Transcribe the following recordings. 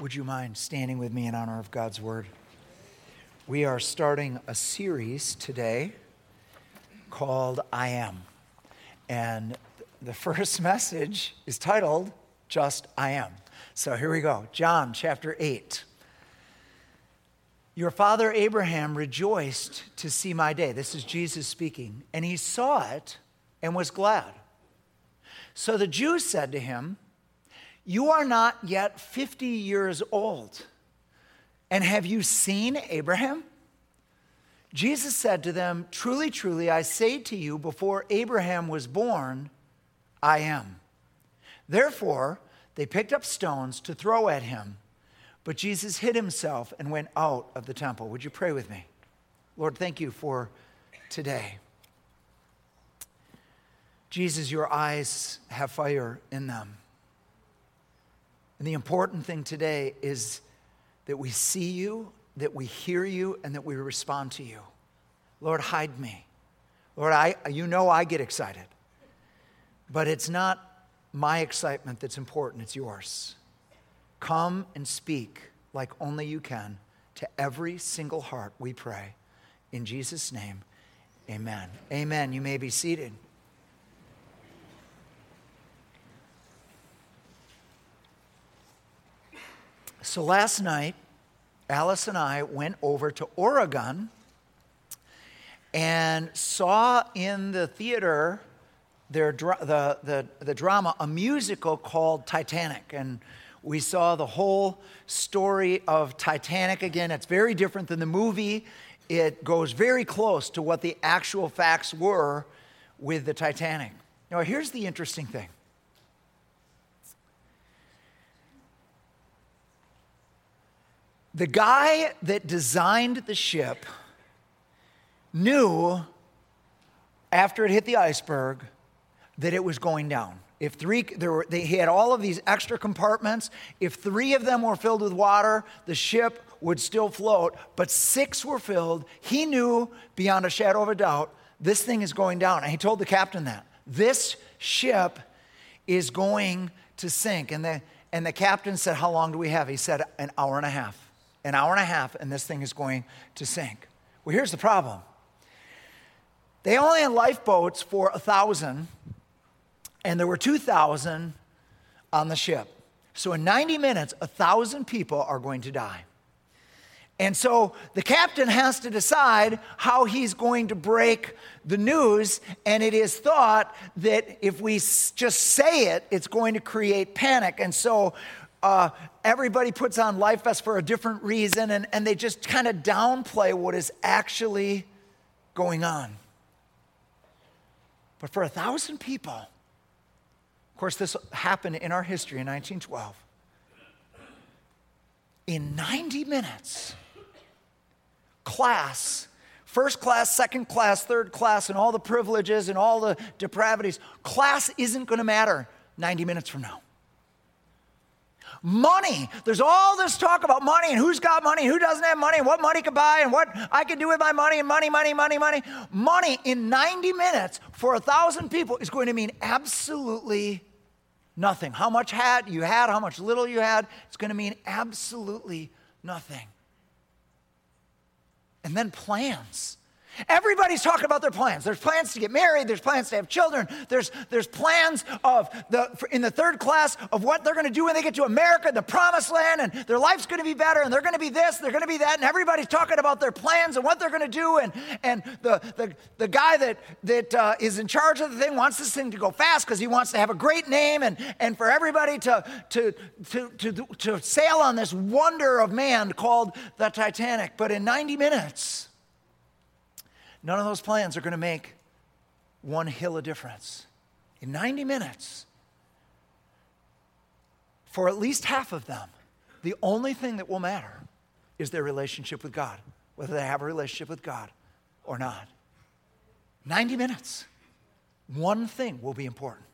Would you mind standing with me in honor of God's word? We are starting a series today called I Am. And the first message is titled Just I Am. So here we go John chapter 8. Your father Abraham rejoiced to see my day. This is Jesus speaking. And he saw it and was glad. So the Jews said to him, You are not yet 50 years old. And have you seen Abraham? Jesus said to them, Truly, truly, I say to you, before Abraham was born, I am. Therefore, they picked up stones to throw at him. But Jesus hid himself and went out of the temple. Would you pray with me? Lord, thank you for today. Jesus, your eyes have fire in them. And the important thing today is that we see you, that we hear you, and that we respond to you. Lord, hide me. Lord, I, you know I get excited. But it's not my excitement that's important, it's yours. Come and speak like only you can to every single heart, we pray. In Jesus' name, amen. Amen. You may be seated. So last night, Alice and I went over to Oregon and saw in the theater their, the, the, the drama a musical called Titanic. And we saw the whole story of Titanic again. It's very different than the movie. It goes very close to what the actual facts were with the Titanic. Now, here's the interesting thing The guy that designed the ship knew after it hit the iceberg that it was going down. If three, there were, they, he had all of these extra compartments. If three of them were filled with water, the ship would still float, but six were filled. He knew beyond a shadow of a doubt this thing is going down. And he told the captain that this ship is going to sink. And the, and the captain said, How long do we have? He said, An hour and a half an hour and a half, and this thing is going to sink. Well, here's the problem they only had lifeboats for a thousand, and there were 2,000 on the ship. So in 90 minutes, a thousand people are going to die. And so the captain has to decide how he's going to break the news. And it is thought that if we just say it, it's going to create panic. And so uh, everybody puts on life vests for a different reason, and, and they just kind of downplay what is actually going on. But for a thousand people, of course, this happened in our history in 1912. In 90 minutes, class, first class, second class, third class, and all the privileges and all the depravities, class isn't going to matter 90 minutes from now. Money. There's all this talk about money and who's got money, who doesn't have money, and what money can buy, and what I can do with my money, and money, money, money, money. Money in 90 minutes for a thousand people is going to mean absolutely nothing. How much had you had, how much little you had, it's going to mean absolutely nothing. And then plans. Everybody's talking about their plans. There's plans to get married, there's plans to have children, there's, there's plans of the, in the third class of what they're going to do when they get to America, the promised land, and their life's going to be better, and they're going to be this, they're going to be that, and everybody's talking about their plans and what they're going to do. And, and the, the, the guy that, that uh, is in charge of the thing wants this thing to go fast because he wants to have a great name and, and for everybody to, to, to, to, to sail on this wonder of man called the Titanic. But in 90 minutes, None of those plans are going to make one hill of difference. In 90 minutes, for at least half of them, the only thing that will matter is their relationship with God, whether they have a relationship with God or not. 90 minutes. One thing will be important.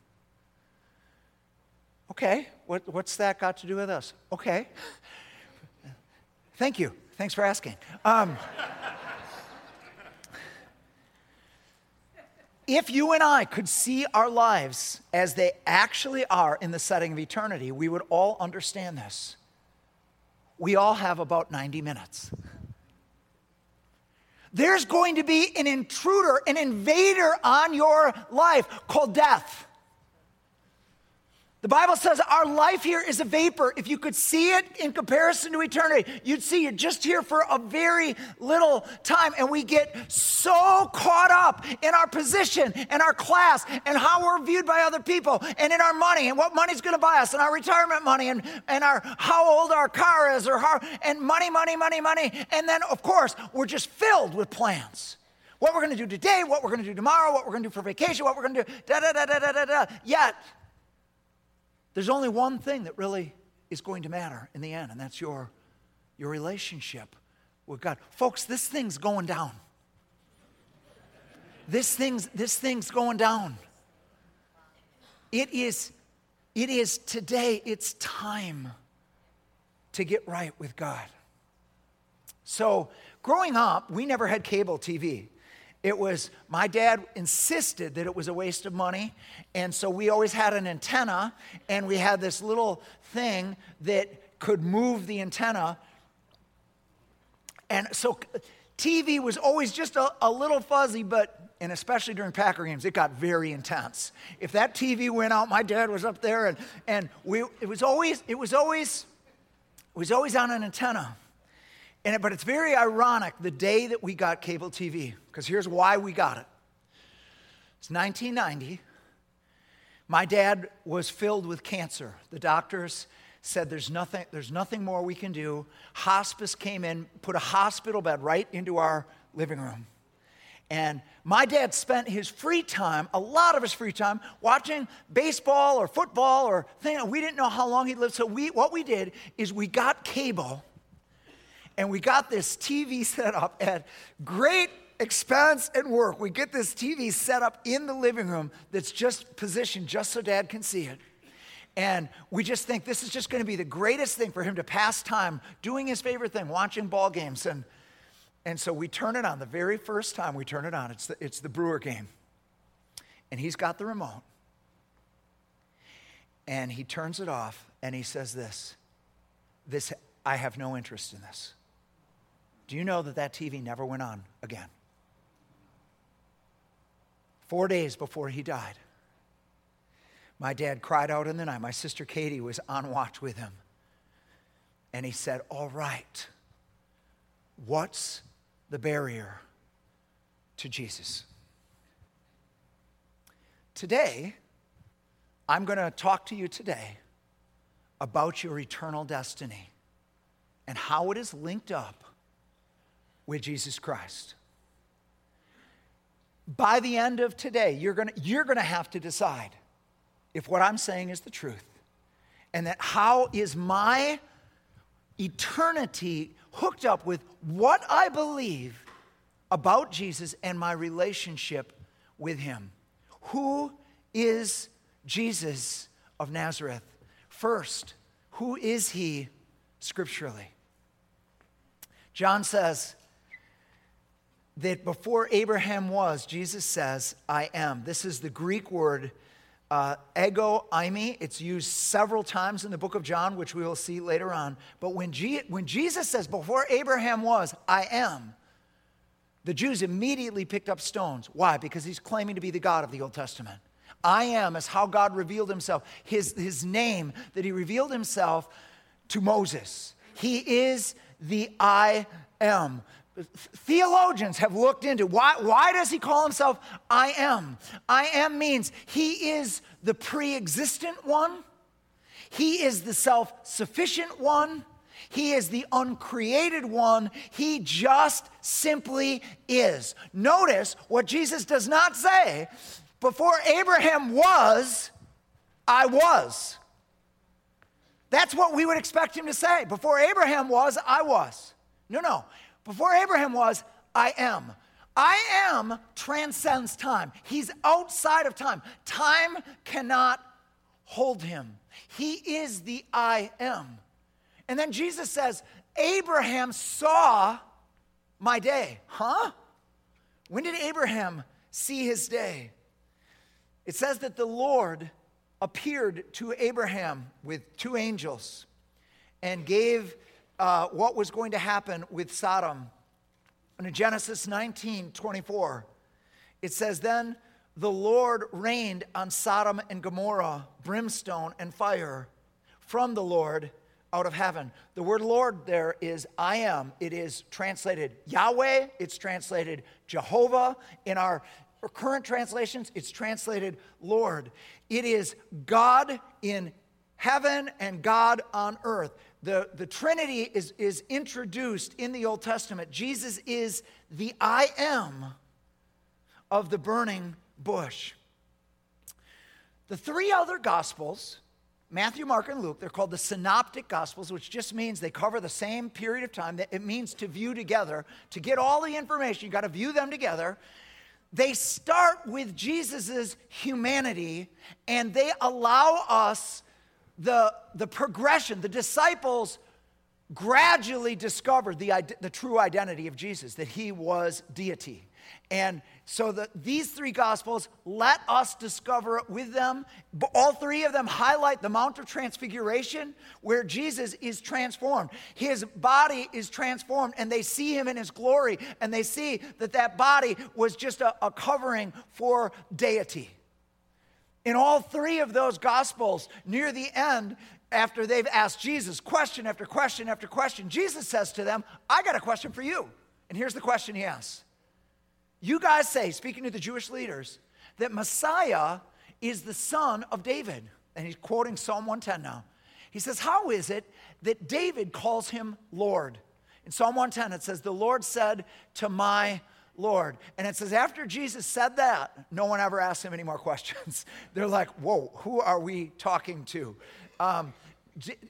Okay, what, what's that got to do with us? Okay. Thank you. Thanks for asking. Um, If you and I could see our lives as they actually are in the setting of eternity, we would all understand this. we all have about 90 minutes. There's going to be an intruder, an invader on your life called death. The Bible says our life here is a vapor. If you could see it in comparison to eternity, you'd see you're just here for a very little time. And we get so caught up in our position and our class and how we're viewed by other people and in our money and what money's going to buy us and our retirement money and, and our how old our car is or how, and money, money, money, money. And then, of course, we're just filled with plans. What we're going to do today, what we're going to do tomorrow, what we're going to do for vacation, what we're going to do, da da da da da da da. Yet, there's only one thing that really is going to matter in the end, and that's your, your relationship with God. Folks, this thing's going down. This thing's, this thing's going down. It is, it is today, it's time to get right with God. So, growing up, we never had cable TV. It was, my dad insisted that it was a waste of money. And so we always had an antenna, and we had this little thing that could move the antenna. And so TV was always just a, a little fuzzy, but and especially during Packer games, it got very intense. If that TV went out, my dad was up there, and, and we, it was always, it was always, it was always on an antenna. And but it's very ironic the day that we got cable TV, because here's why we got it. It's 1990. My dad was filled with cancer. The doctors said there's nothing, there's nothing more we can do. Hospice came in, put a hospital bed right into our living room. And my dad spent his free time, a lot of his free time, watching baseball or football or thing. We didn't know how long he'd live. So we, what we did is we got cable and we got this TV set up at great expense and work. We get this TV set up in the living room that's just positioned just so dad can see it. And we just think this is just going to be the greatest thing for him to pass time doing his favorite thing, watching ball games. And, and so we turn it on the very first time we turn it on. It's the, it's the Brewer game. And he's got the remote. And he turns it off and he says this, this I have no interest in this. Do you know that that TV never went on again? Four days before he died, my dad cried out in the night. My sister Katie was on watch with him. And he said, All right, what's the barrier to Jesus? Today, I'm going to talk to you today about your eternal destiny and how it is linked up with Jesus Christ. By the end of today, you're gonna, you're gonna have to decide if what I'm saying is the truth and that how is my eternity hooked up with what I believe about Jesus and my relationship with Him. Who is Jesus of Nazareth? First, who is He scripturally? John says, that before Abraham was, Jesus says, I am. This is the Greek word uh, ego eimi. It's used several times in the book of John, which we will see later on. But when, G- when Jesus says, before Abraham was, I am, the Jews immediately picked up stones. Why? Because he's claiming to be the God of the Old Testament. I am is how God revealed himself, his, his name that he revealed himself to Moses. He is the I am theologians have looked into why, why does he call himself I am? I am means he is the pre existent one, he is the self sufficient one. He is the uncreated one. He just simply is. Notice what Jesus does not say before Abraham was, I was. That's what we would expect him to say. Before Abraham was, I was. No, no. Before Abraham was, I am. I am transcends time. He's outside of time. Time cannot hold him. He is the I am. And then Jesus says, Abraham saw my day. Huh? When did Abraham see his day? It says that the Lord appeared to Abraham with two angels and gave uh, what was going to happen with Sodom. And in Genesis 19 24, it says, Then the Lord rained on Sodom and Gomorrah brimstone and fire from the Lord out of heaven. The word Lord there is I am. It is translated Yahweh, it's translated Jehovah. In our current translations, it's translated Lord. It is God in heaven and God on earth. The, the Trinity is, is introduced in the Old Testament. Jesus is the I am of the burning bush. The three other Gospels, Matthew, Mark, and Luke, they're called the Synoptic Gospels, which just means they cover the same period of time. It means to view together. To get all the information, you've got to view them together. They start with Jesus' humanity and they allow us the, the progression. The disciples gradually discovered the, the true identity of Jesus, that he was deity. And so the, these three gospels let us discover it with them. All three of them highlight the Mount of Transfiguration where Jesus is transformed. His body is transformed, and they see him in his glory, and they see that that body was just a, a covering for deity. In all three of those gospels, near the end, after they've asked Jesus question after question after question, Jesus says to them, I got a question for you. And here's the question he asks you guys say, speaking to the Jewish leaders, that Messiah is the son of David. And he's quoting Psalm 110 now. He says, How is it that David calls him Lord? In Psalm 110, it says, The Lord said to my Lord. And it says, after Jesus said that, no one ever asked him any more questions. They're like, Whoa, who are we talking to? Um,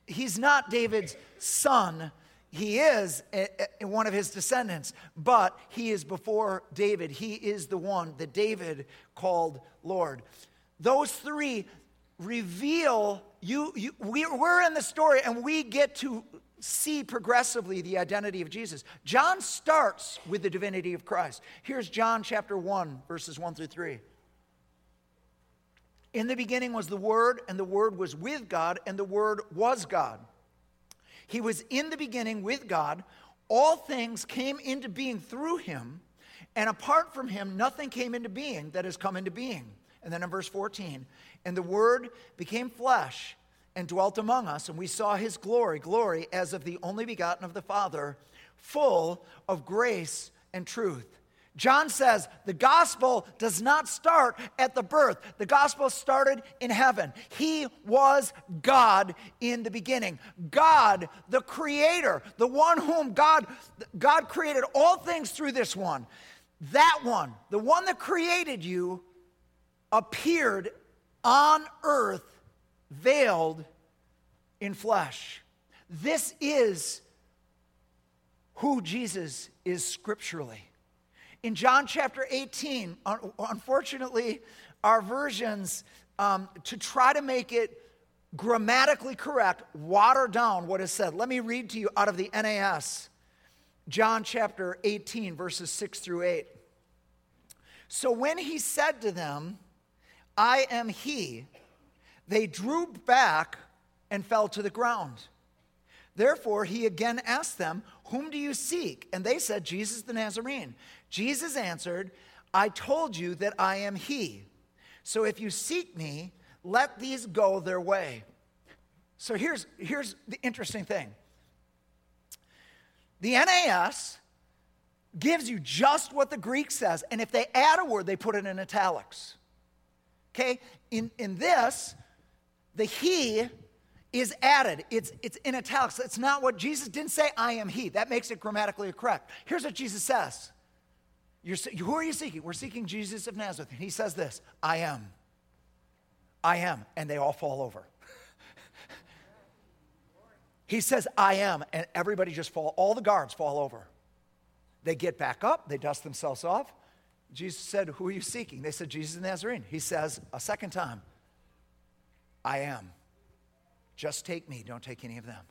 he's not David's son, he is a, a, one of his descendants, but he is before David. He is the one that David called Lord. Those three reveal you, you we, we're in the story and we get to see progressively the identity of Jesus. John starts with the divinity of Christ. Here's John chapter 1, verses 1 through 3. In the beginning was the Word, and the Word was with God, and the Word was God. He was in the beginning with God. All things came into being through him, and apart from him, nothing came into being that has come into being. And then in verse 14, and the Word became flesh and dwelt among us, and we saw his glory, glory as of the only begotten of the Father, full of grace and truth. John says the gospel does not start at the birth. The gospel started in heaven. He was God in the beginning. God, the creator, the one whom God God created all things through this one. That one, the one that created you appeared on earth veiled in flesh. This is who Jesus is scripturally. In John chapter 18, unfortunately, our versions, um, to try to make it grammatically correct, water down what is said. Let me read to you out of the NAS, John chapter 18, verses 6 through 8. So when he said to them, I am he, they drew back and fell to the ground. Therefore, he again asked them, Whom do you seek? And they said, Jesus the Nazarene. Jesus answered, I told you that I am he. So if you seek me, let these go their way. So here's, here's the interesting thing the NAS gives you just what the Greek says, and if they add a word, they put it in italics. Okay? In, in this, the he is added. It's, it's in italics. It's not what Jesus didn't say, I am he. That makes it grammatically correct. Here's what Jesus says you're, who are you seeking? We're seeking Jesus of Nazareth. And he says this I am. I am. And they all fall over. he says, I am. And everybody just fall, all the guards fall over. They get back up, they dust themselves off. Jesus said, Who are you seeking? They said, Jesus of Nazarene. He says a second time, I am. Just take me, don't take any of them.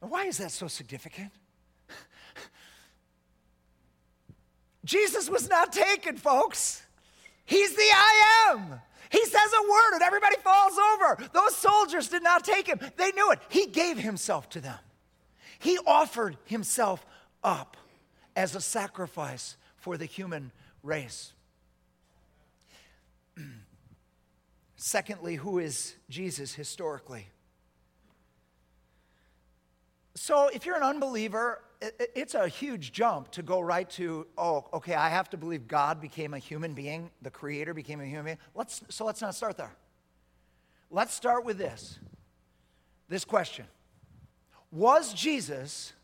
why is that so significant? Jesus was not taken, folks. He's the I am. He says a word and everybody falls over. Those soldiers did not take him. They knew it. He gave himself to them. He offered himself up as a sacrifice for the human race. Secondly, who is Jesus historically? So, if you're an unbeliever, it's a huge jump to go right to, oh, okay, I have to believe God became a human being, the Creator became a human being. Let's, so, let's not start there. Let's start with this this question Was Jesus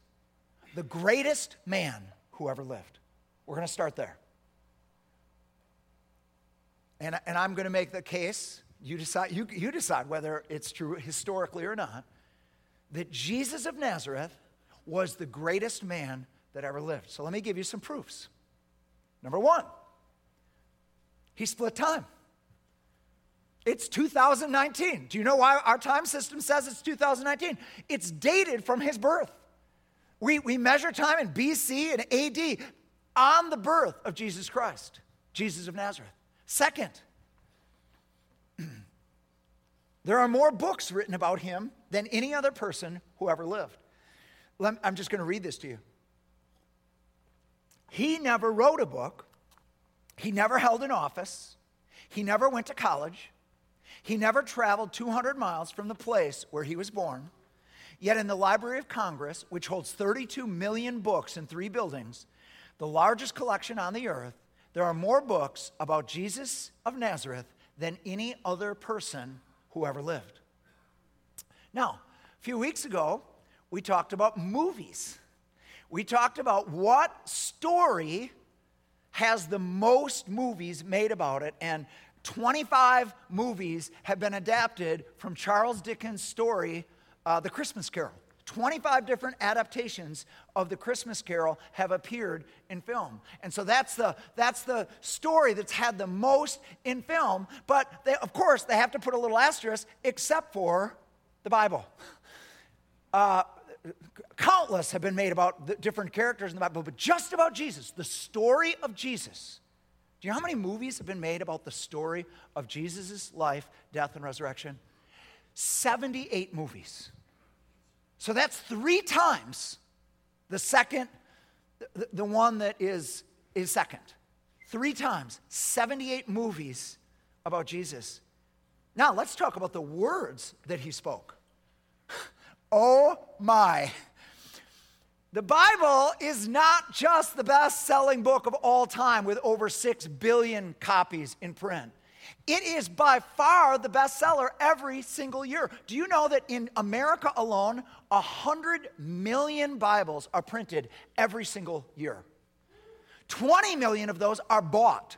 the greatest man who ever lived? We're going to start there. And, and I'm going to make the case, you decide, you, you decide whether it's true historically or not, that Jesus of Nazareth was the greatest man that ever lived. So let me give you some proofs. Number one, he split time. It's 2019. Do you know why our time system says it's 2019? It's dated from his birth. We, we measure time in BC and AD on the birth of Jesus Christ, Jesus of Nazareth. Second, there are more books written about him than any other person who ever lived. I'm just going to read this to you. He never wrote a book, he never held an office, he never went to college, he never traveled 200 miles from the place where he was born. Yet, in the Library of Congress, which holds 32 million books in three buildings, the largest collection on the earth, there are more books about Jesus of Nazareth than any other person who ever lived. Now, a few weeks ago, we talked about movies. We talked about what story has the most movies made about it, and 25 movies have been adapted from Charles Dickens' story, uh, The Christmas Carol. 25 different adaptations of the Christmas Carol have appeared in film. And so that's the, that's the story that's had the most in film. But they, of course, they have to put a little asterisk, except for the Bible. Uh, countless have been made about the different characters in the Bible, but just about Jesus, the story of Jesus. Do you know how many movies have been made about the story of Jesus' life, death, and resurrection? 78 movies. So that's three times the second, the, the one that is, is second. Three times, 78 movies about Jesus. Now let's talk about the words that he spoke. Oh my. The Bible is not just the best selling book of all time with over 6 billion copies in print. It is by far the bestseller every single year. Do you know that in America alone, 100 million Bibles are printed every single year? 20 million of those are bought.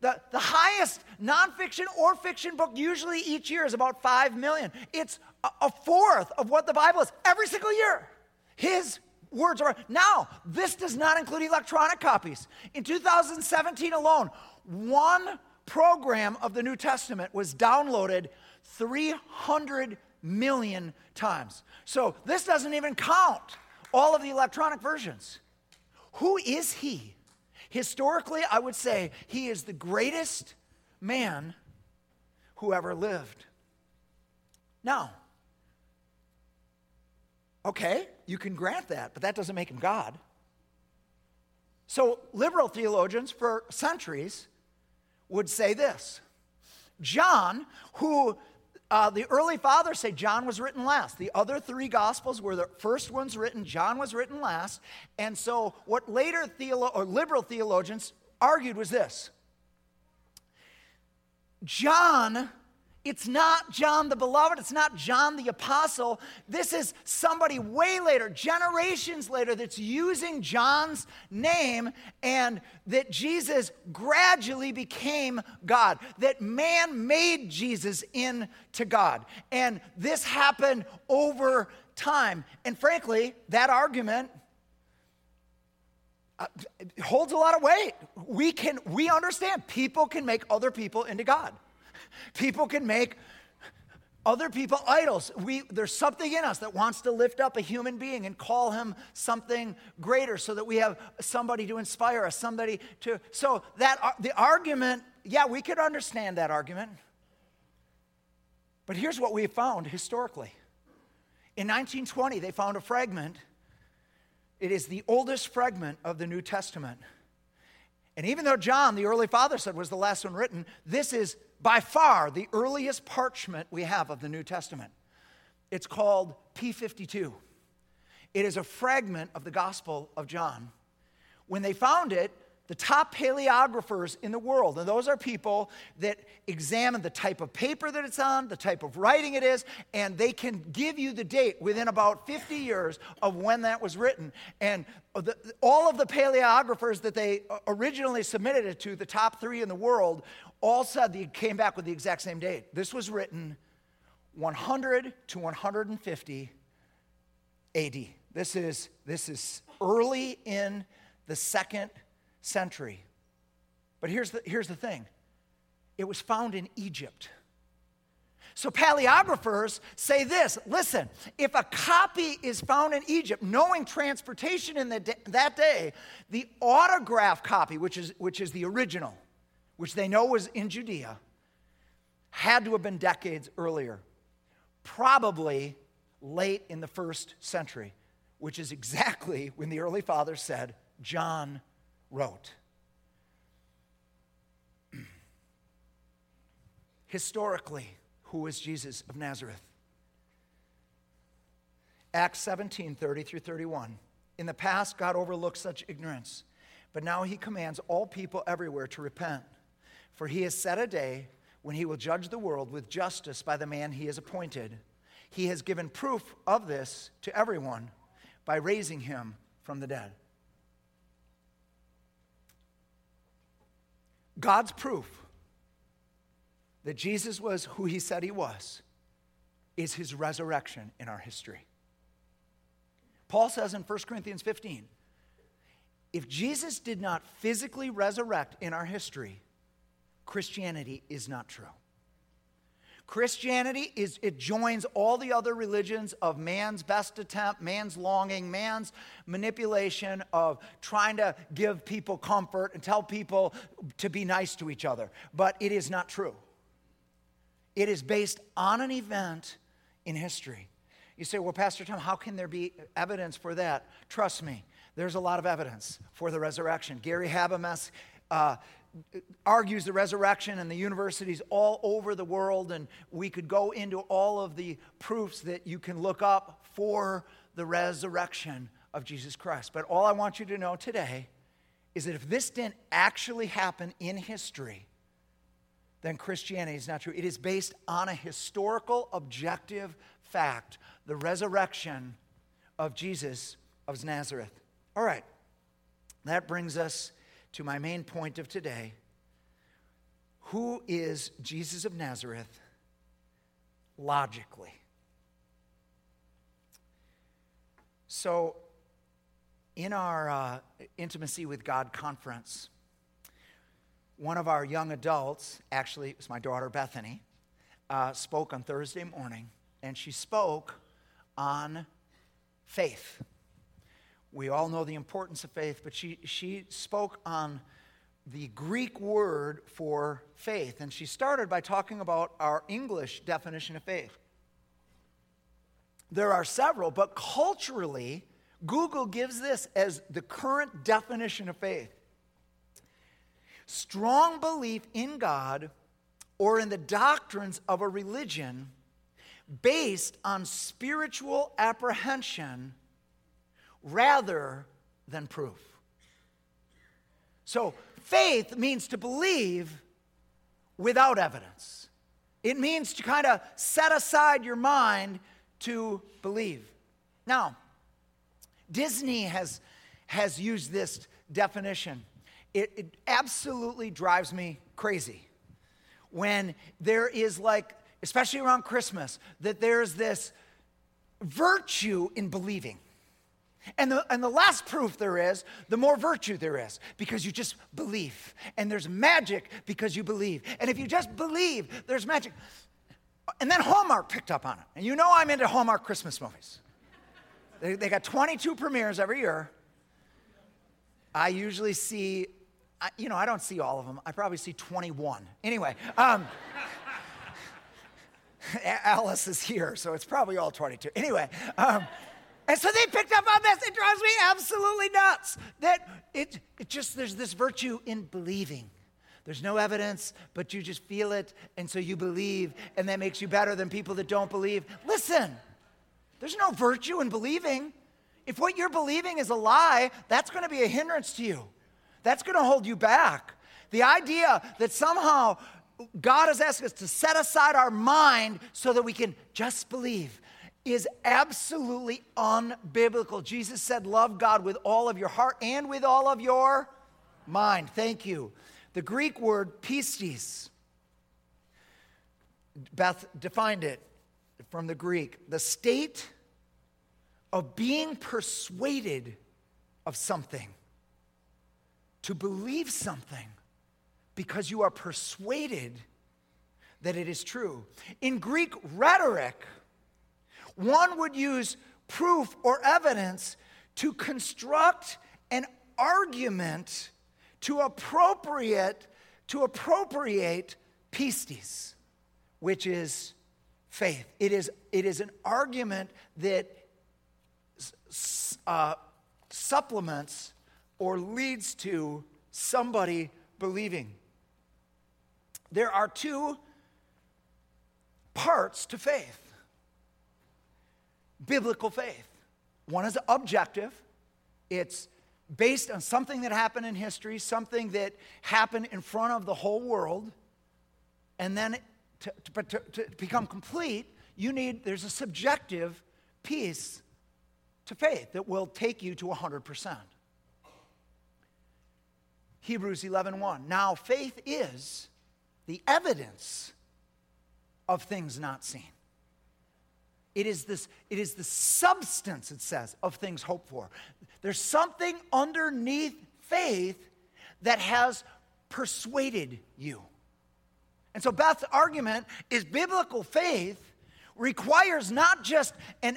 The, the highest nonfiction or fiction book usually each year is about 5 million. It's a, a fourth of what the Bible is every single year. His words are. Now, this does not include electronic copies. In 2017 alone, one program of the New Testament was downloaded 300 million times. So this doesn't even count all of the electronic versions. Who is he? Historically, I would say he is the greatest man who ever lived. Now, okay, you can grant that, but that doesn't make him God. So, liberal theologians for centuries would say this John, who uh, the early fathers say John was written last. The other three gospels were the first ones written. John was written last. And so, what later theolo- or liberal theologians argued was this John it's not John the Beloved. It's not John the Apostle. This is somebody way later, generations later, that's using John's name and that Jesus gradually became God, that man made Jesus into God. And this happened over time. And frankly, that argument uh, holds a lot of weight. We can we understand people can make other people into God. People can make other people idols. We, there's something in us that wants to lift up a human being and call him something greater so that we have somebody to inspire us, somebody to. So that the argument, yeah, we could understand that argument. But here's what we found historically. In 1920, they found a fragment It is the oldest fragment of the New Testament. And even though John, the early father, said was the last one written, this is by far the earliest parchment we have of the New Testament. It's called P52. It is a fragment of the Gospel of John. When they found it, the top paleographers in the world, and those are people that examine the type of paper that it's on, the type of writing it is, and they can give you the date within about 50 years of when that was written. And the, all of the paleographers that they originally submitted it to, the top three in the world, all said they came back with the exact same date. This was written 100 to 150 AD. This is, this is early in the second century. But here's the, here's the thing it was found in Egypt. So, paleographers say this listen, if a copy is found in Egypt, knowing transportation in the, that day, the autograph copy, which is, which is the original, which they know was in Judea, had to have been decades earlier, probably late in the first century, which is exactly when the early fathers said, John wrote. Historically, who was Jesus of Nazareth? Acts 17 30 through 31. In the past, God overlooked such ignorance, but now he commands all people everywhere to repent. For he has set a day when he will judge the world with justice by the man he has appointed. He has given proof of this to everyone by raising him from the dead. God's proof that Jesus was who he said he was is his resurrection in our history. Paul says in 1 Corinthians 15 if Jesus did not physically resurrect in our history, Christianity is not true. Christianity is it joins all the other religions of man's best attempt, man's longing, man's manipulation of trying to give people comfort and tell people to be nice to each other. But it is not true. It is based on an event in history. You say, well, Pastor Tom, how can there be evidence for that? Trust me, there's a lot of evidence for the resurrection. Gary Habermas uh, argues the resurrection and the universities all over the world, and we could go into all of the proofs that you can look up for the resurrection of Jesus Christ. But all I want you to know today is that if this didn't actually happen in history, then Christianity is not true. It is based on a historical, objective fact the resurrection of Jesus of Nazareth. All right, that brings us to my main point of today who is Jesus of Nazareth logically? So, in our uh, Intimacy with God conference, one of our young adults, actually, it was my daughter Bethany, uh, spoke on Thursday morning, and she spoke on faith. We all know the importance of faith, but she, she spoke on the Greek word for faith. And she started by talking about our English definition of faith. There are several, but culturally, Google gives this as the current definition of faith strong belief in God or in the doctrines of a religion based on spiritual apprehension rather than proof. So, faith means to believe without evidence. It means to kind of set aside your mind to believe. Now, Disney has, has used this definition. It, it absolutely drives me crazy when there is, like, especially around Christmas, that there's this virtue in believing. And the, and the less proof there is, the more virtue there is because you just believe. And there's magic because you believe. And if you just believe, there's magic. And then Hallmark picked up on it. And you know I'm into Hallmark Christmas movies. They, they got 22 premieres every year. I usually see, you know, I don't see all of them. I probably see 21. Anyway, um, Alice is here, so it's probably all 22. Anyway, um, And so they picked up on this. It drives me absolutely nuts that it, it just, there's this virtue in believing. There's no evidence, but you just feel it, and so you believe, and that makes you better than people that don't believe. Listen, there's no virtue in believing. If what you're believing is a lie, that's going to be a hindrance to you. That's going to hold you back. The idea that somehow God has asked us to set aside our mind so that we can just believe is absolutely unbiblical. Jesus said, Love God with all of your heart and with all of your mind. Thank you. The Greek word pistis, Beth defined it from the Greek the state of being persuaded of something, to believe something because you are persuaded that it is true. In Greek rhetoric, one would use proof or evidence to construct an argument to appropriate to appropriate pistis, which is faith. It is, it is an argument that uh, supplements or leads to somebody believing. There are two parts to faith biblical faith. One is objective, it's based on something that happened in history, something that happened in front of the whole world. And then to, to, to, become complete, you need, there's a subjective piece to faith that will take you to 100%. Hebrews 11:1. 1. Now faith is the evidence of things not seen. It is, this, it is the substance, it says, of things hoped for. There's something underneath faith that has persuaded you. And so Beth's argument is biblical faith requires not just an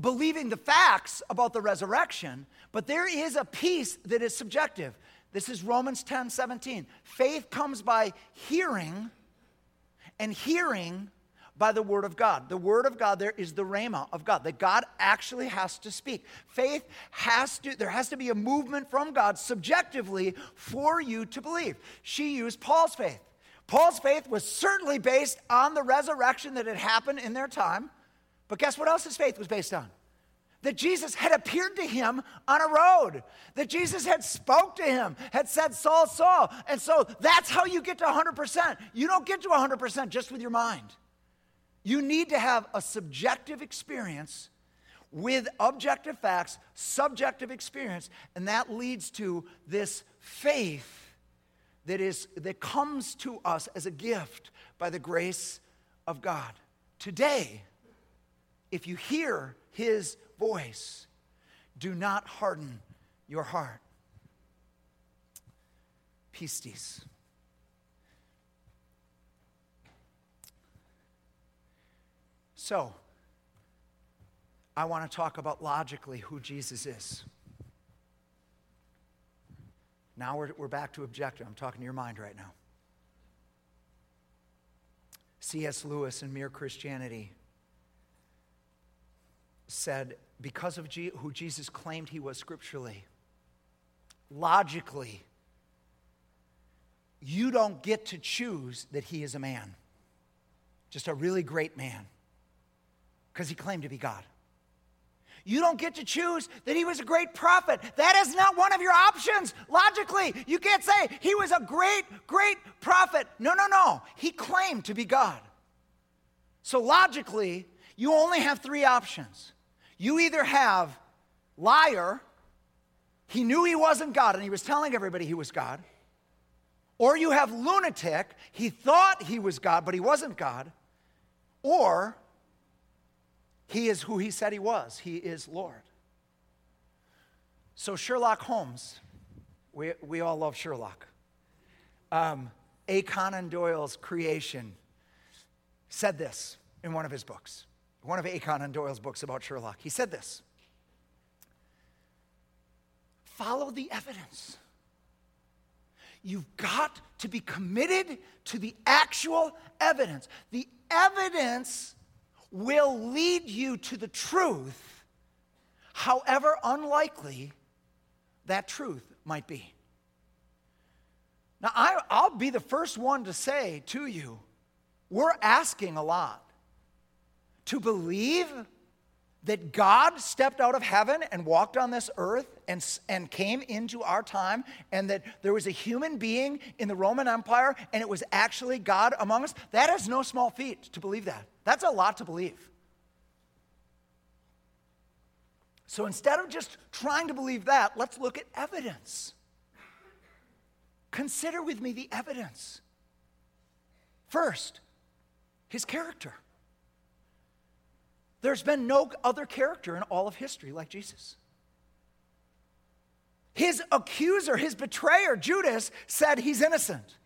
believing the facts about the resurrection, but there is a piece that is subjective. This is Romans 10 17. Faith comes by hearing, and hearing by the Word of God. The Word of God there is the Rhema of God, that God actually has to speak. Faith has to, there has to be a movement from God subjectively for you to believe. She used Paul's faith. Paul's faith was certainly based on the resurrection that had happened in their time, but guess what else his faith was based on? that Jesus had appeared to him on a road, that Jesus had spoke to him, had said, Saul, Saul. And so that's how you get to 100%. You don't get to 100% just with your mind. You need to have a subjective experience with objective facts, subjective experience, and that leads to this faith that is that comes to us as a gift by the grace of God. Today, if you hear his voice. Do not harden your heart. Pistis. So, I want to talk about logically who Jesus is. Now we're, we're back to objective. I'm talking to your mind right now. C.S. Lewis in Mere Christianity said, because of G- who Jesus claimed he was scripturally, logically, you don't get to choose that he is a man, just a really great man, because he claimed to be God. You don't get to choose that he was a great prophet. That is not one of your options. Logically, you can't say he was a great, great prophet. No, no, no. He claimed to be God. So logically, you only have three options you either have liar, he knew he wasn't God and he was telling everybody he was God, or you have lunatic, he thought he was God but he wasn't God, or he is who he said he was, he is Lord. So, Sherlock Holmes, we, we all love Sherlock. Um, A. Conan Doyle's creation said this in one of his books one of A. Conan Doyle's books about Sherlock. He said this Follow the evidence. You've got to be committed to the actual evidence. The evidence will lead you to the truth however unlikely that truth might be. Now, I, will be the first one to say to you, we're asking a lot. To believe that God stepped out of heaven and walked on this earth and, and came into our time, and that there was a human being in the Roman Empire and it was actually God among us, that is no small feat to believe that. That's a lot to believe. So instead of just trying to believe that, let's look at evidence. Consider with me the evidence. First, his character. There's been no other character in all of history like Jesus. His accuser, his betrayer, Judas, said he's innocent.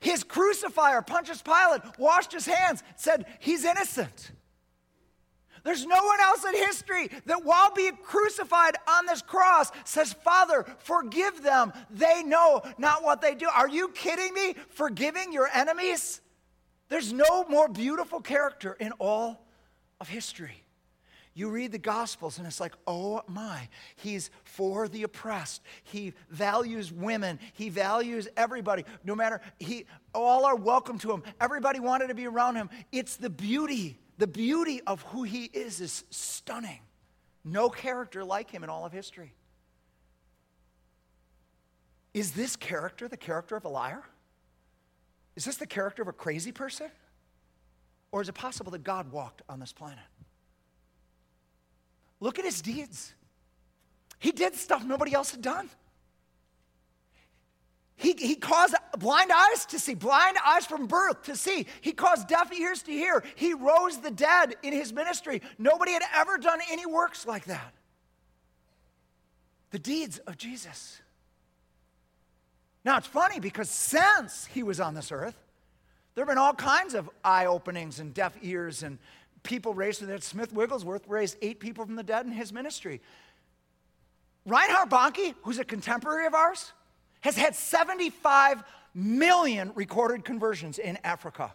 His crucifier, Pontius Pilate, washed his hands, said he's innocent. There's no one else in history that while being crucified on this cross says, Father, forgive them. They know not what they do. Are you kidding me? Forgiving your enemies? There's no more beautiful character in all of history. You read the Gospels and it's like, oh my, he's for the oppressed. He values women. He values everybody. No matter, he, all are welcome to him. Everybody wanted to be around him. It's the beauty. The beauty of who he is is stunning. No character like him in all of history. Is this character the character of a liar? Is this the character of a crazy person? Or is it possible that God walked on this planet? Look at his deeds. He did stuff nobody else had done. He, he caused blind eyes to see, blind eyes from birth to see. He caused deaf ears to hear. He rose the dead in his ministry. Nobody had ever done any works like that. The deeds of Jesus. Now, it's funny because since he was on this earth, there have been all kinds of eye openings and deaf ears and people raised from the dead. Smith Wigglesworth raised eight people from the dead in his ministry. Reinhard Bonnke, who's a contemporary of ours, has had 75 million recorded conversions in Africa.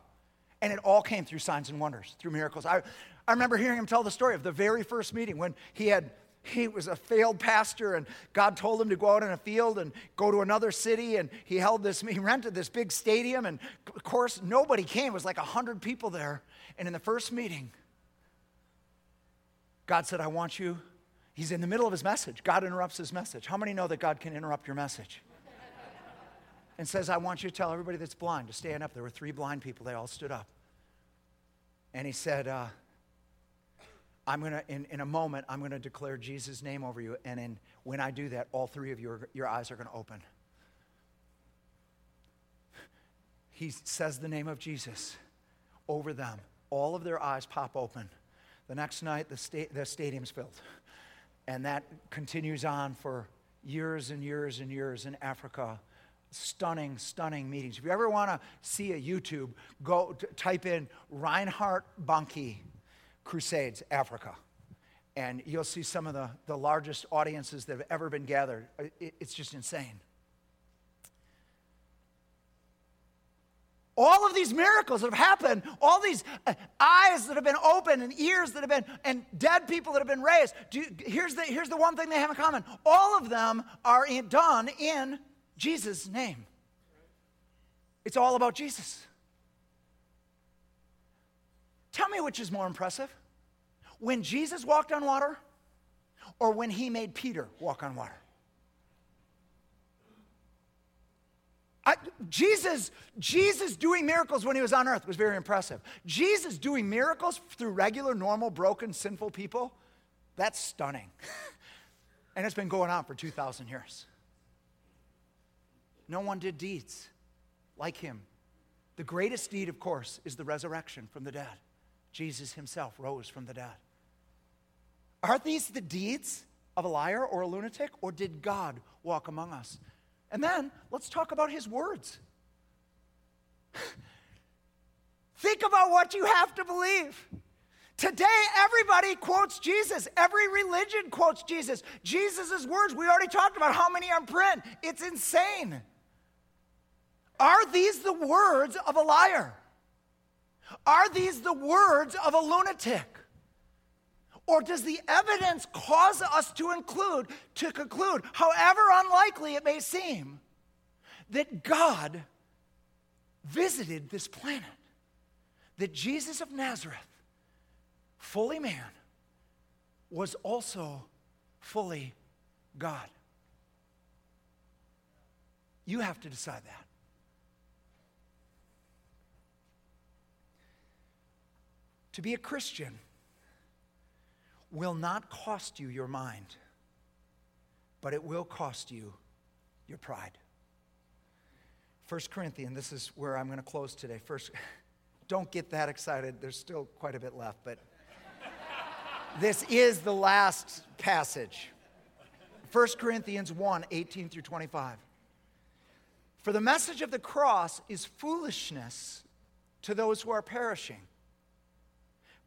And it all came through signs and wonders, through miracles. I, I remember hearing him tell the story of the very first meeting when he had he was a failed pastor and god told him to go out in a field and go to another city and he held this he rented this big stadium and of course nobody came. It was like 100 people there. And in the first meeting god said i want you he's in the middle of his message. God interrupts his message. How many know that god can interrupt your message? And says i want you to tell everybody that's blind to stand up. There were three blind people. They all stood up. And he said uh, I'm going to, in, in a moment, I'm going to declare Jesus' name over you. And in, when I do that, all three of you, are, your eyes are going to open. He says the name of Jesus over them. All of their eyes pop open. The next night, the, sta- the stadium's filled. And that continues on for years and years and years in Africa. Stunning, stunning meetings. If you ever want to see a YouTube, go t- type in Reinhard Bonnke Crusades, Africa. And you'll see some of the, the largest audiences that have ever been gathered. It, it's just insane. All of these miracles that have happened, all these uh, eyes that have been opened and ears that have been, and dead people that have been raised. You, here's, the, here's the one thing they have in common all of them are in, done in Jesus' name. It's all about Jesus. Tell me which is more impressive when Jesus walked on water or when he made Peter walk on water? I, Jesus, Jesus doing miracles when he was on earth was very impressive. Jesus doing miracles through regular, normal, broken, sinful people, that's stunning. and it's been going on for 2,000 years. No one did deeds like him. The greatest deed, of course, is the resurrection from the dead. Jesus himself rose from the dead. Are these the deeds of a liar or a lunatic, or did God walk among us? And then let's talk about his words. Think about what you have to believe. Today, everybody quotes Jesus. Every religion quotes Jesus. Jesus' words, we already talked about how many are in print. It's insane. Are these the words of a liar? Are these the words of a lunatic? Or does the evidence cause us to include, to conclude, however unlikely it may seem, that God visited this planet? That Jesus of Nazareth, fully man, was also fully God? You have to decide that. To be a Christian will not cost you your mind, but it will cost you your pride. 1 Corinthians, this is where I'm going to close today. First, don't get that excited. There's still quite a bit left, but this is the last passage. 1 Corinthians 1 18 through 25. For the message of the cross is foolishness to those who are perishing.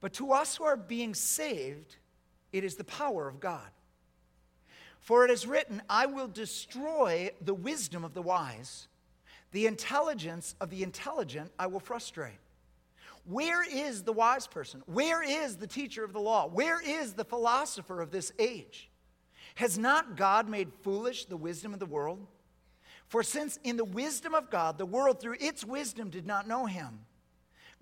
But to us who are being saved, it is the power of God. For it is written, I will destroy the wisdom of the wise, the intelligence of the intelligent I will frustrate. Where is the wise person? Where is the teacher of the law? Where is the philosopher of this age? Has not God made foolish the wisdom of the world? For since in the wisdom of God, the world through its wisdom did not know him,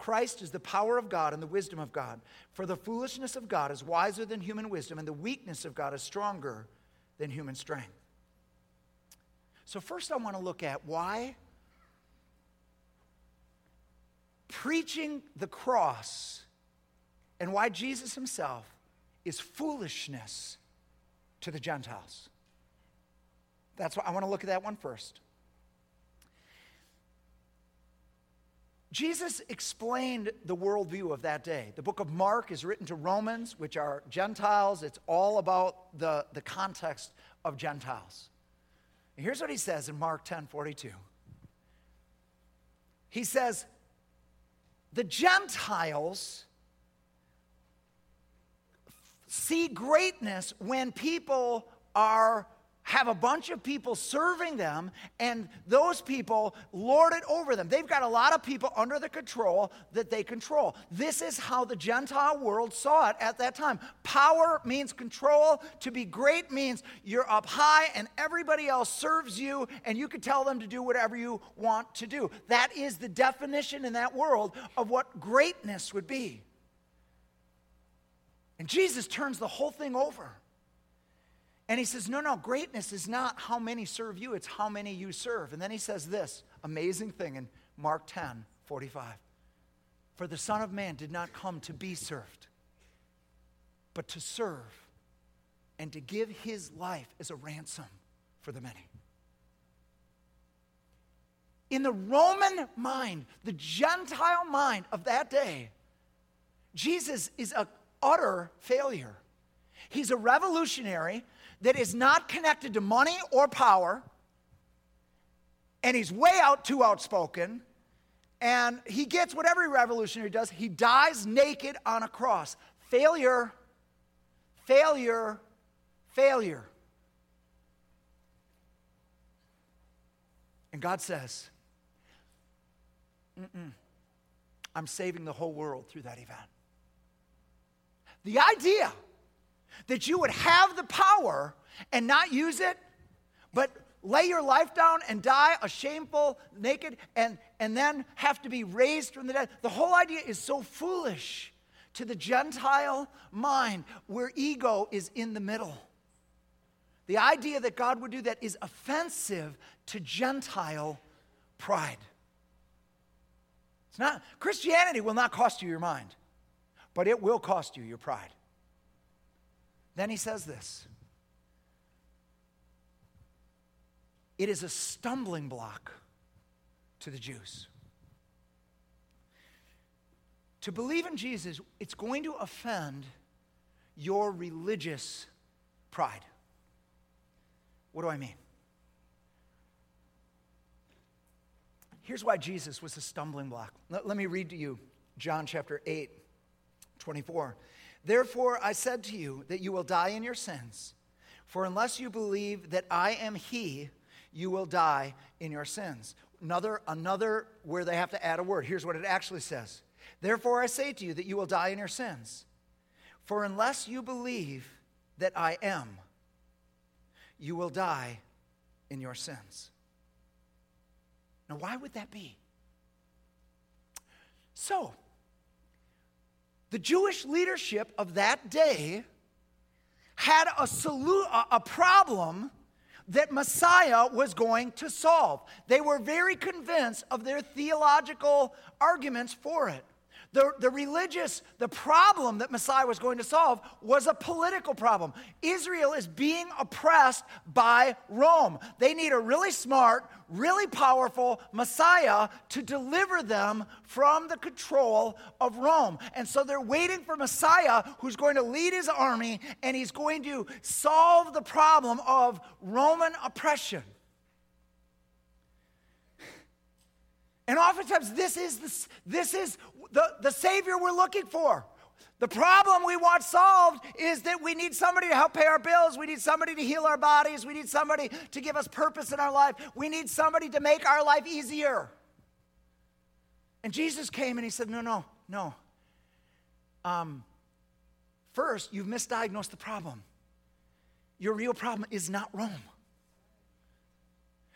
Christ is the power of God and the wisdom of God. For the foolishness of God is wiser than human wisdom, and the weakness of God is stronger than human strength. So, first, I want to look at why preaching the cross and why Jesus himself is foolishness to the Gentiles. That's why I want to look at that one first. Jesus explained the worldview of that day. The book of Mark is written to Romans, which are Gentiles. It's all about the, the context of Gentiles. And here's what he says in Mark 10 42. He says, The Gentiles see greatness when people are have a bunch of people serving them, and those people lord it over them. They've got a lot of people under the control that they control. This is how the Gentile world saw it at that time. Power means control. To be great means you're up high, and everybody else serves you, and you can tell them to do whatever you want to do. That is the definition in that world of what greatness would be. And Jesus turns the whole thing over. And he says, No, no, greatness is not how many serve you, it's how many you serve. And then he says this amazing thing in Mark 10 45. For the Son of Man did not come to be served, but to serve and to give his life as a ransom for the many. In the Roman mind, the Gentile mind of that day, Jesus is an utter failure. He's a revolutionary that is not connected to money or power, and he's way out too outspoken, and he gets what every revolutionary does he dies naked on a cross. Failure, failure, failure. And God says, I'm saving the whole world through that event. The idea that you would have the power and not use it, but lay your life down and die a shameful, naked, and, and then have to be raised from the dead. The whole idea is so foolish to the Gentile mind where ego is in the middle. The idea that God would do that is offensive to Gentile pride. It's not Christianity will not cost you your mind, but it will cost you your pride. Then he says this it is a stumbling block to the Jews. To believe in Jesus, it's going to offend your religious pride. What do I mean? Here's why Jesus was a stumbling block. Let, let me read to you John chapter 8, 24. Therefore, I said to you that you will die in your sins. For unless you believe that I am He, you will die in your sins. Another, another where they have to add a word. Here's what it actually says Therefore, I say to you that you will die in your sins. For unless you believe that I am, you will die in your sins. Now, why would that be? So, the Jewish leadership of that day had a, solu- a problem that Messiah was going to solve. They were very convinced of their theological arguments for it. The, the religious, the problem that Messiah was going to solve was a political problem. Israel is being oppressed by Rome. They need a really smart, really powerful Messiah to deliver them from the control of Rome. And so they're waiting for Messiah who's going to lead his army and he's going to solve the problem of Roman oppression. And oftentimes, this is, the, this is the, the Savior we're looking for. The problem we want solved is that we need somebody to help pay our bills. We need somebody to heal our bodies. We need somebody to give us purpose in our life. We need somebody to make our life easier. And Jesus came and he said, No, no, no. Um, first, you've misdiagnosed the problem. Your real problem is not Rome.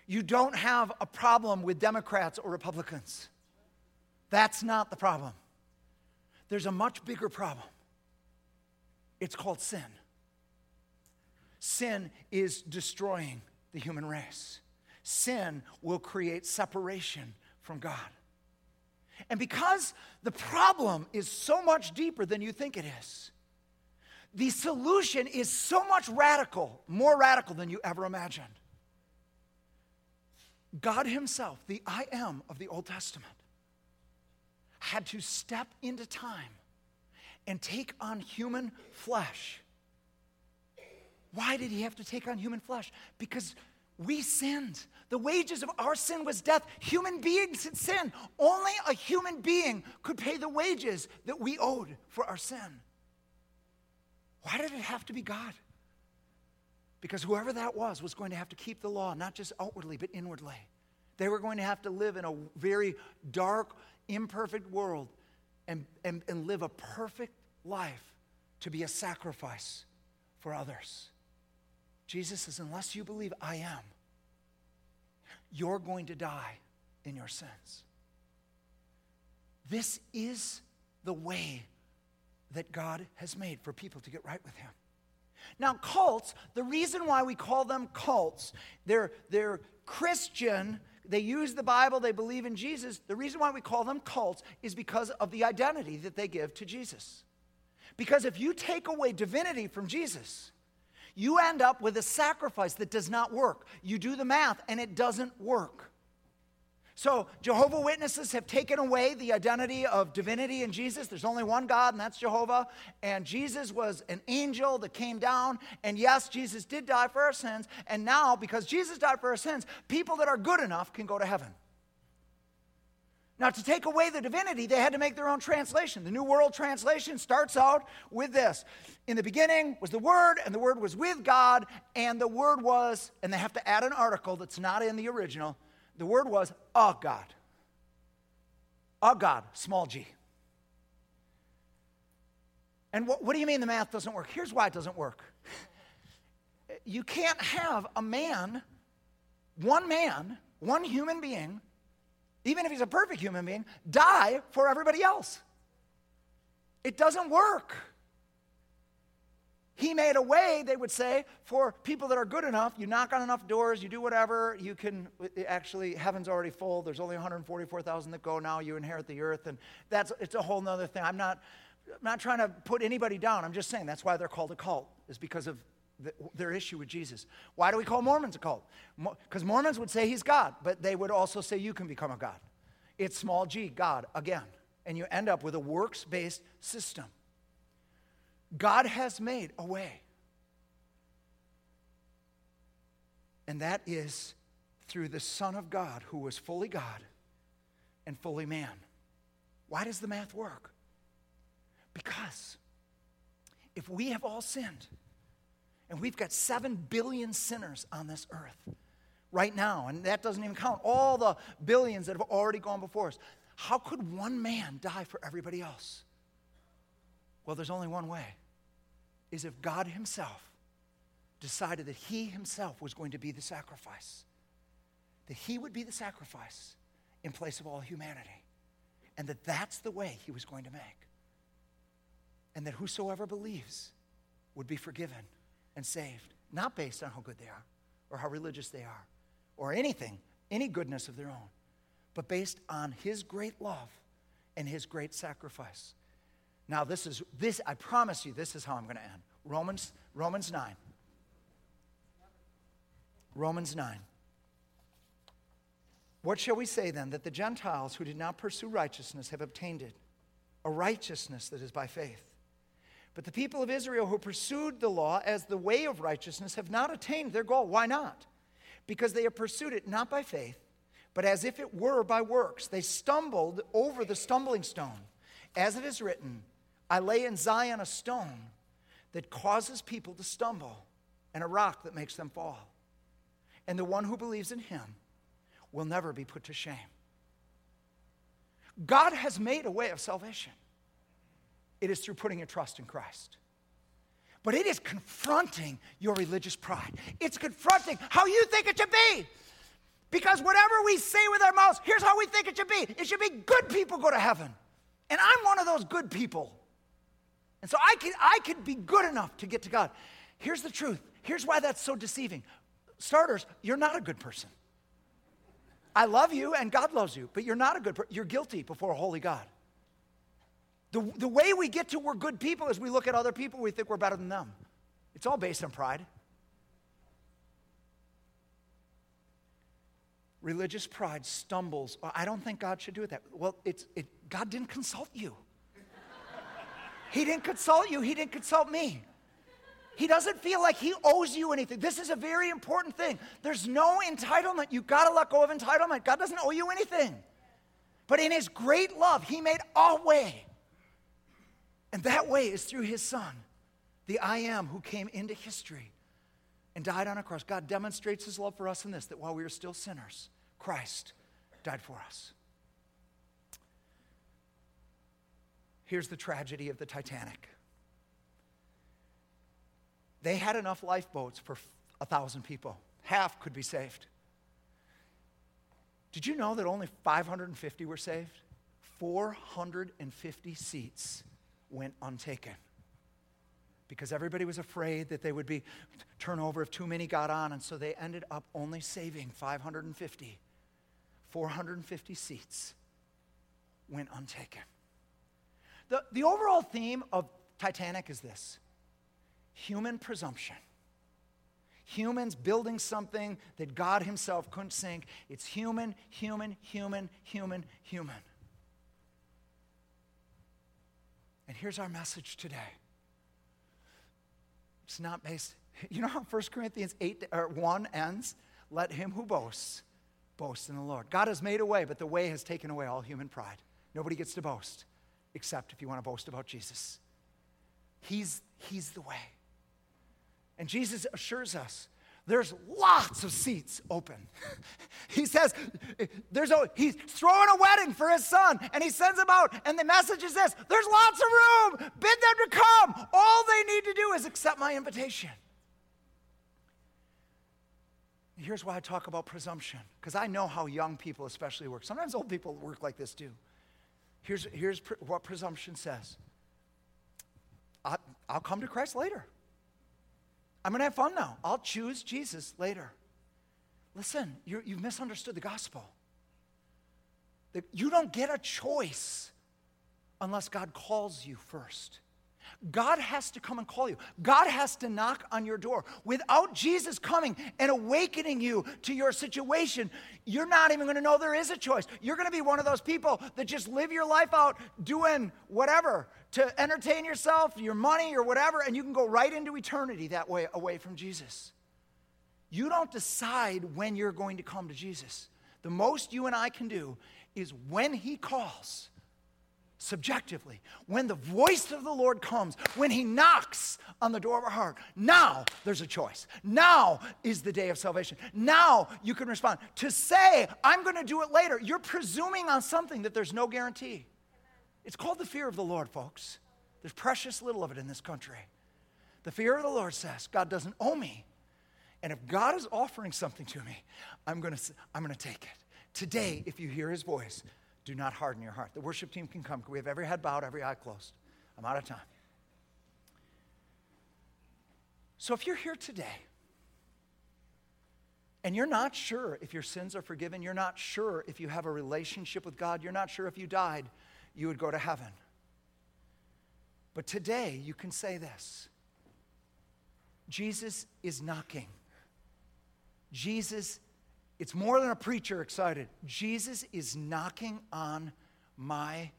You don't have a problem with Democrats or Republicans. That's not the problem. There's a much bigger problem. It's called sin. Sin is destroying the human race. Sin will create separation from God. And because the problem is so much deeper than you think it is, the solution is so much radical, more radical than you ever imagined. God Himself, the I am of the Old Testament, had to step into time and take on human flesh. Why did He have to take on human flesh? Because we sinned. The wages of our sin was death. Human beings had sinned. Only a human being could pay the wages that we owed for our sin. Why did it have to be God? Because whoever that was was going to have to keep the law, not just outwardly, but inwardly. They were going to have to live in a very dark, imperfect world and, and, and live a perfect life to be a sacrifice for others. Jesus says, unless you believe I am, you're going to die in your sins. This is the way that God has made for people to get right with Him. Now, cults, the reason why we call them cults, they're, they're Christian, they use the Bible, they believe in Jesus. The reason why we call them cults is because of the identity that they give to Jesus. Because if you take away divinity from Jesus, you end up with a sacrifice that does not work. You do the math and it doesn't work. So, Jehovah Witnesses have taken away the identity of divinity in Jesus. There's only one God, and that's Jehovah. And Jesus was an angel that came down. And yes, Jesus did die for our sins. And now, because Jesus died for our sins, people that are good enough can go to heaven. Now, to take away the divinity, they had to make their own translation. The New World Translation starts out with this In the beginning was the Word, and the Word was with God, and the Word was, and they have to add an article that's not in the original the word was a God. A God, small g. And what, what do you mean the math doesn't work? Here's why it doesn't work. You can't have a man, one man, one human being, even if he's a perfect human being, die for everybody else. It doesn't work. He made a way, they would say, for people that are good enough. You knock on enough doors, you do whatever, you can actually, heaven's already full. There's only 144,000 that go now. You inherit the earth. And that's, it's a whole other thing. I'm not, I'm not trying to put anybody down. I'm just saying that's why they're called a cult, is because of the, their issue with Jesus. Why do we call Mormons a cult? Because Mormons would say he's God, but they would also say you can become a God. It's small g, God, again. And you end up with a works based system. God has made a way. And that is through the Son of God, who was fully God and fully man. Why does the math work? Because if we have all sinned, and we've got 7 billion sinners on this earth right now, and that doesn't even count all the billions that have already gone before us, how could one man die for everybody else? Well, there's only one way is if God Himself decided that He Himself was going to be the sacrifice, that He would be the sacrifice in place of all humanity, and that that's the way He was going to make, and that whosoever believes would be forgiven and saved, not based on how good they are or how religious they are or anything, any goodness of their own, but based on His great love and His great sacrifice. Now, this is this, I promise you, this is how I'm going to end. Romans, Romans 9. Romans 9. What shall we say then? That the Gentiles who did not pursue righteousness have obtained it, a righteousness that is by faith. But the people of Israel who pursued the law as the way of righteousness have not attained their goal. Why not? Because they have pursued it not by faith, but as if it were by works. They stumbled over the stumbling stone. As it is written, I lay in Zion a stone that causes people to stumble and a rock that makes them fall. And the one who believes in him will never be put to shame. God has made a way of salvation. It is through putting your trust in Christ. But it is confronting your religious pride. It's confronting how you think it should be. Because whatever we say with our mouths, here's how we think it should be it should be good people go to heaven. And I'm one of those good people. And so I could, I could be good enough to get to God. Here's the truth. Here's why that's so deceiving. Starters, you're not a good person. I love you and God loves you, but you're not a good person. You're guilty before a holy God. The, the way we get to we're good people is we look at other people, we think we're better than them. It's all based on pride. Religious pride stumbles. I don't think God should do that. Well, it's, it, God didn't consult you. He didn't consult you. He didn't consult me. He doesn't feel like he owes you anything. This is a very important thing. There's no entitlement. You've got to let go of entitlement. God doesn't owe you anything. But in his great love, he made a way and that way is through his son, the I am who came into history and died on a cross. God demonstrates his love for us in this that while we were still sinners, Christ died for us. Here's the tragedy of the Titanic they had enough lifeboats for a thousand people, half could be saved. Did you know that only 550 were saved? 450 seats went untaken because everybody was afraid that they would be turn over if too many got on and so they ended up only saving 550 450 seats went untaken the, the overall theme of titanic is this human presumption humans building something that god himself couldn't sink it's human human human human human And here's our message today. It's not based, you know how 1 Corinthians 8 or 1 ends? Let him who boasts boast in the Lord. God has made a way, but the way has taken away all human pride. Nobody gets to boast, except if you want to boast about Jesus. He's, he's the way. And Jesus assures us there's lots of seats open. he says, there's a, he's throwing a wedding for his son, and he sends them out, and the message is this there's lots of room. Bid them to come. All they need to do is accept my invitation. Here's why I talk about presumption, because I know how young people especially work. Sometimes old people work like this too. Here's, here's pre- what presumption says I, I'll come to Christ later. I'm going to have fun now. I'll choose Jesus later. Listen, you have misunderstood the gospel. You don't get a choice unless God calls you first. God has to come and call you. God has to knock on your door. Without Jesus coming and awakening you to your situation, you're not even going to know there is a choice. You're going to be one of those people that just live your life out doing whatever to entertain yourself, your money, or whatever, and you can go right into eternity that way away from Jesus. You don't decide when you're going to come to Jesus. The most you and I can do is when He calls, subjectively, when the voice of the Lord comes, when He knocks on the door of our heart, now there's a choice. Now is the day of salvation. Now you can respond. To say, I'm going to do it later, you're presuming on something that there's no guarantee. It's called the fear of the Lord, folks. There's precious little of it in this country. The fear of the Lord says, God doesn't owe me. And if God is offering something to me, I'm going to, I'm going to take it. Today, if you hear his voice, do not harden your heart. The worship team can come. We have every head bowed, every eye closed. I'm out of time. So if you're here today and you're not sure if your sins are forgiven, you're not sure if you have a relationship with God, you're not sure if you died, you would go to heaven. But today you can say this Jesus is knocking. Jesus, it's more than a preacher excited. Jesus is knocking on my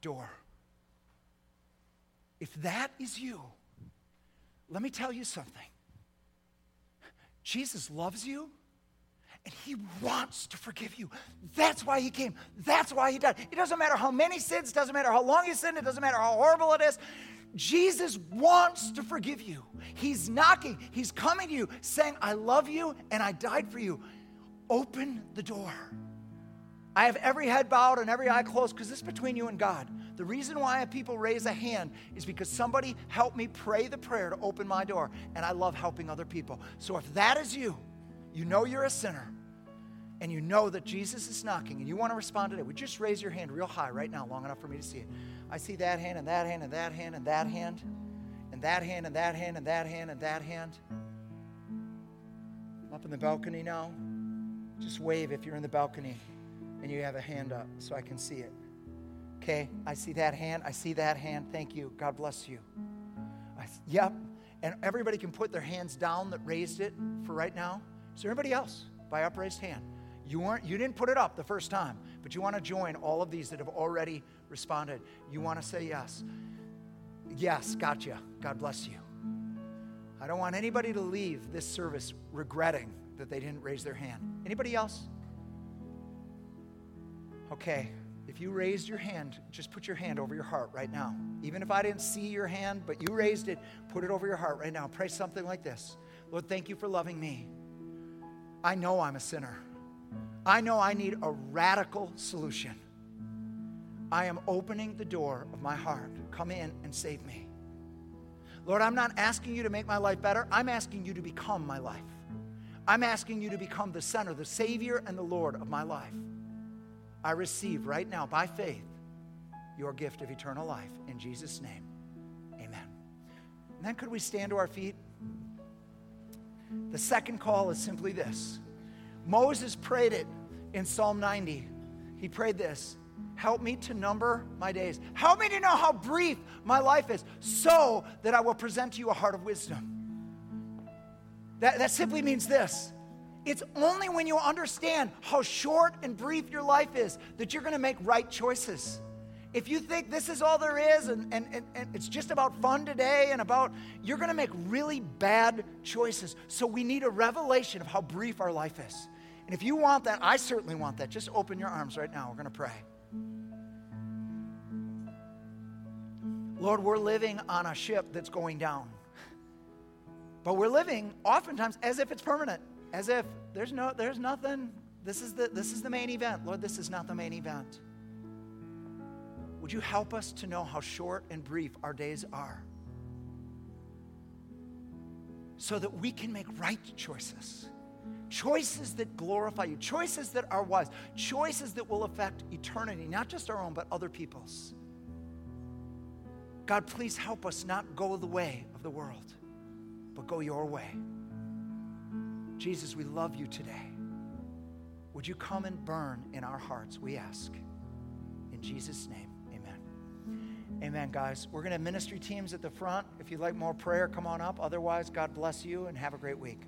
door. If that is you, let me tell you something. Jesus loves you and he wants to forgive you. That's why he came. That's why he died. It doesn't matter how many sins, doesn't matter how long you sinned, it doesn't matter how horrible it is. Jesus wants to forgive you. He's knocking, he's coming to you saying, I love you and I died for you. Open the door. I have every head bowed and every eye closed because this is between you and God. The reason why people raise a hand is because somebody helped me pray the prayer to open my door, and I love helping other people. So if that is you, you know you're a sinner, and you know that Jesus is knocking, and you want to respond today, would you just raise your hand real high right now, long enough for me to see it? I see that hand, and that hand, and that hand, and that hand, and that hand, and that hand, and that hand, and that hand. Up in the balcony now. Just wave if you're in the balcony and you have a hand up so I can see it. Okay, I see that hand. I see that hand. Thank you. God bless you. I, yep. And everybody can put their hands down that raised it for right now. Is there anybody else by upraised hand? You weren't you didn't put it up the first time, but you want to join all of these that have already responded. You want to say yes. Yes, gotcha. God bless you. I don't want anybody to leave this service regretting that they didn't raise their hand. Anybody else? Okay, if you raised your hand, just put your hand over your heart right now. Even if I didn't see your hand, but you raised it, put it over your heart right now. Pray something like this Lord, thank you for loving me. I know I'm a sinner. I know I need a radical solution. I am opening the door of my heart. Come in and save me. Lord, I'm not asking you to make my life better. I'm asking you to become my life. I'm asking you to become the center, the Savior, and the Lord of my life. I receive right now by faith your gift of eternal life. In Jesus' name, amen. And then could we stand to our feet? The second call is simply this Moses prayed it in Psalm 90. He prayed this Help me to number my days. Help me to know how brief my life is so that I will present to you a heart of wisdom. That, that simply means this it's only when you understand how short and brief your life is that you're going to make right choices. If you think this is all there is and, and, and, and it's just about fun today and about, you're going to make really bad choices. So we need a revelation of how brief our life is. And if you want that, I certainly want that. Just open your arms right now. We're going to pray. Lord, we're living on a ship that's going down. But we're living oftentimes as if it's permanent as if there's no there's nothing. This is the this is the main event. Lord this is not the main event. Would you help us to know how short and brief our days are? So that we can make right choices. Choices that glorify you choices that are wise choices that will affect eternity not just our own but other people's. God please help us not go the way of the world but go your way Jesus, we love you today. Would you come and burn in our hearts, we ask. In Jesus' name, amen. Amen, guys. We're going to have ministry teams at the front. If you'd like more prayer, come on up. Otherwise, God bless you and have a great week.